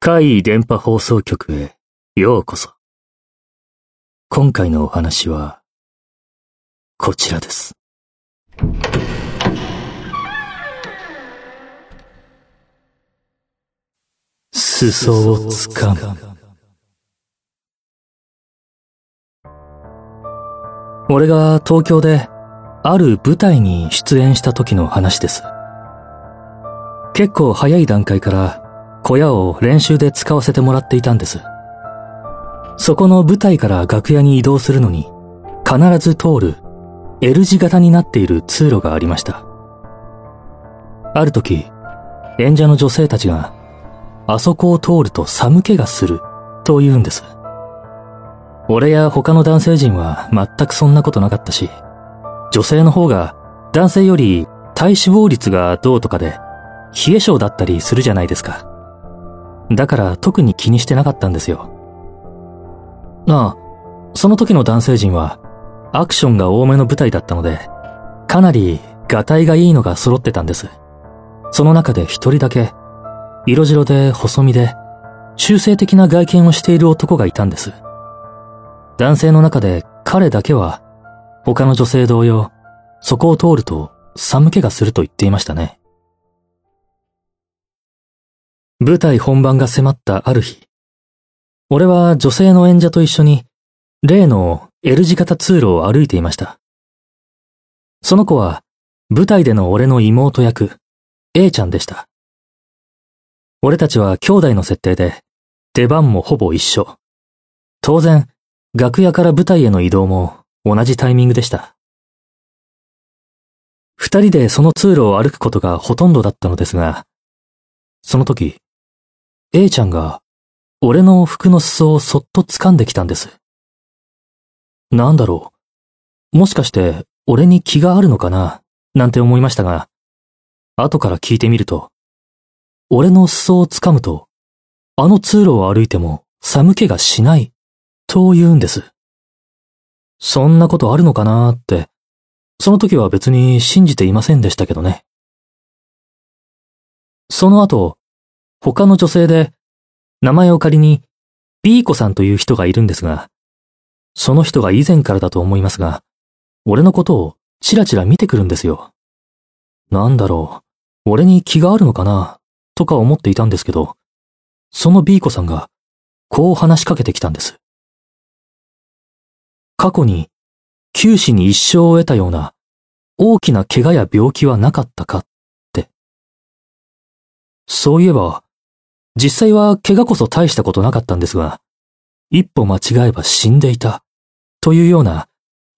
海位電波放送局へようこそ。今回のお話は、こちらです。裾をつかむ。俺が東京である舞台に出演した時の話です。結構早い段階から小屋を練習で使わせてもらっていたんです。そこの舞台から楽屋に移動するのに必ず通る L 字型になっている通路がありました。ある時、演者の女性たちがあそこを通ると寒気がすると言うんです。俺や他の男性陣は全くそんなことなかったし、女性の方が男性より体脂肪率がどうとかで冷え性だったりするじゃないですか。だから特に気にしてなかったんですよ。ああ、その時の男性陣はアクションが多めの舞台だったので、かなりガタイがいいのが揃ってたんです。その中で一人だけ色白で細身で、中性的な外見をしている男がいたんです。男性の中で彼だけは、他の女性同様、そこを通ると寒気がすると言っていましたね。舞台本番が迫ったある日、俺は女性の演者と一緒に、例の L 字型通路を歩いていました。その子は、舞台での俺の妹役、A ちゃんでした。俺たちは兄弟の設定で、出番もほぼ一緒。当然、楽屋から舞台への移動も同じタイミングでした。二人でその通路を歩くことがほとんどだったのですが、その時、A ちゃんが俺の服の裾をそっと掴んできたんです。なんだろう。もしかして俺に気があるのかな？なんて思いましたが、後から聞いてみると、俺の裾を掴むと、あの通路を歩いても寒気がしない、と言うんです。そんなことあるのかなーって、その時は別に信じていませんでしたけどね。その後、他の女性で、名前を仮に、ビーコさんという人がいるんですが、その人が以前からだと思いますが、俺のことをチラチラ見てくるんですよ。なんだろう、俺に気があるのかなとか思っていたんですけど、その B 子さんが、こう話しかけてきたんです。過去に、九死に一生を得たような、大きな怪我や病気はなかったかって。そういえば、実際は怪我こそ大したことなかったんですが、一歩間違えば死んでいた、というような、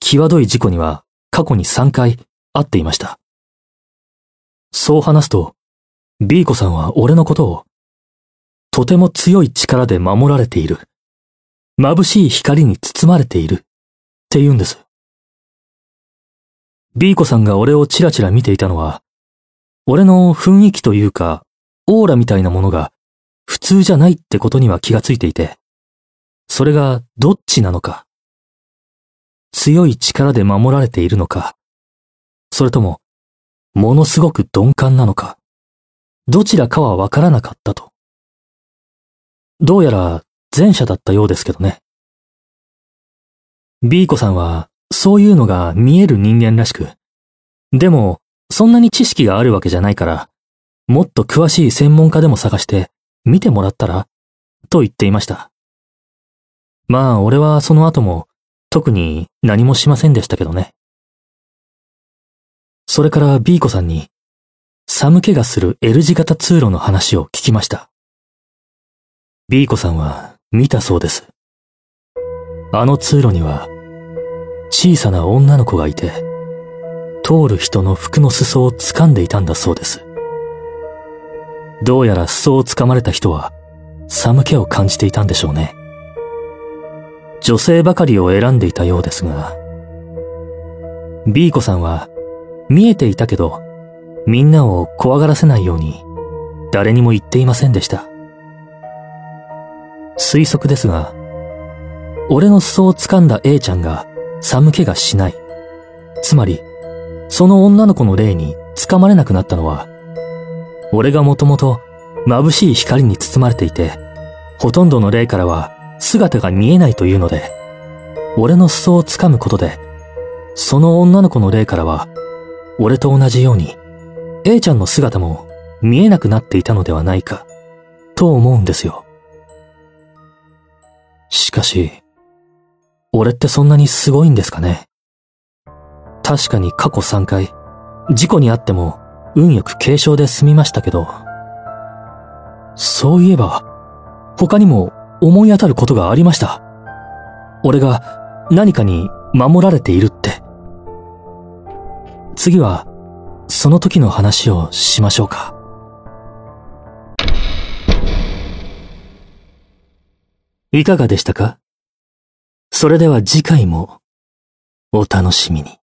際どい事故には過去に3回会っていました。そう話すと、ビーコさんは俺のことを、とても強い力で守られている。眩しい光に包まれている。って言うんです。ビーコさんが俺をチラチラ見ていたのは、俺の雰囲気というか、オーラみたいなものが普通じゃないってことには気がついていて、それがどっちなのか。強い力で守られているのか、それとも、ものすごく鈍感なのか。どちらかはわからなかったと。どうやら前者だったようですけどね。ビーコさんはそういうのが見える人間らしく、でもそんなに知識があるわけじゃないから、もっと詳しい専門家でも探して見てもらったらと言っていました。まあ俺はその後も特に何もしませんでしたけどね。それからビーコさんに寒気がする L 字型通路の話を聞きました。ビーコさんは見たそうです。あの通路には小さな女の子がいて、通る人の服の裾を掴んでいたんだそうです。どうやら裾を掴まれた人は寒気を感じていたんでしょうね。女性ばかりを選んでいたようですが、ビーコさんは見えていたけどみんなを怖がらせないように誰にも言っていませんでした。推測ですが、俺の裾を掴んだ A ちゃんが寒気がしない。つまり、その女の子の霊に掴まれなくなったのは、俺がもともと眩しい光に包まれていて、ほとんどの霊からは姿が見えないというので、俺の裾を掴むことで、その女の子の霊からは、俺と同じように、A ちゃんの姿も見えなくなっていたのではないか、と思うんですよ。しかし、俺ってそんなにすごいんですかね？確かに過去3回、事故にあっても運よく軽傷で済みましたけど、そういえば、他にも思い当たることがありました。俺が何かに守られているって。次は、その時の話をしましょうか。いかがでしたか？それでは次回もお楽しみに。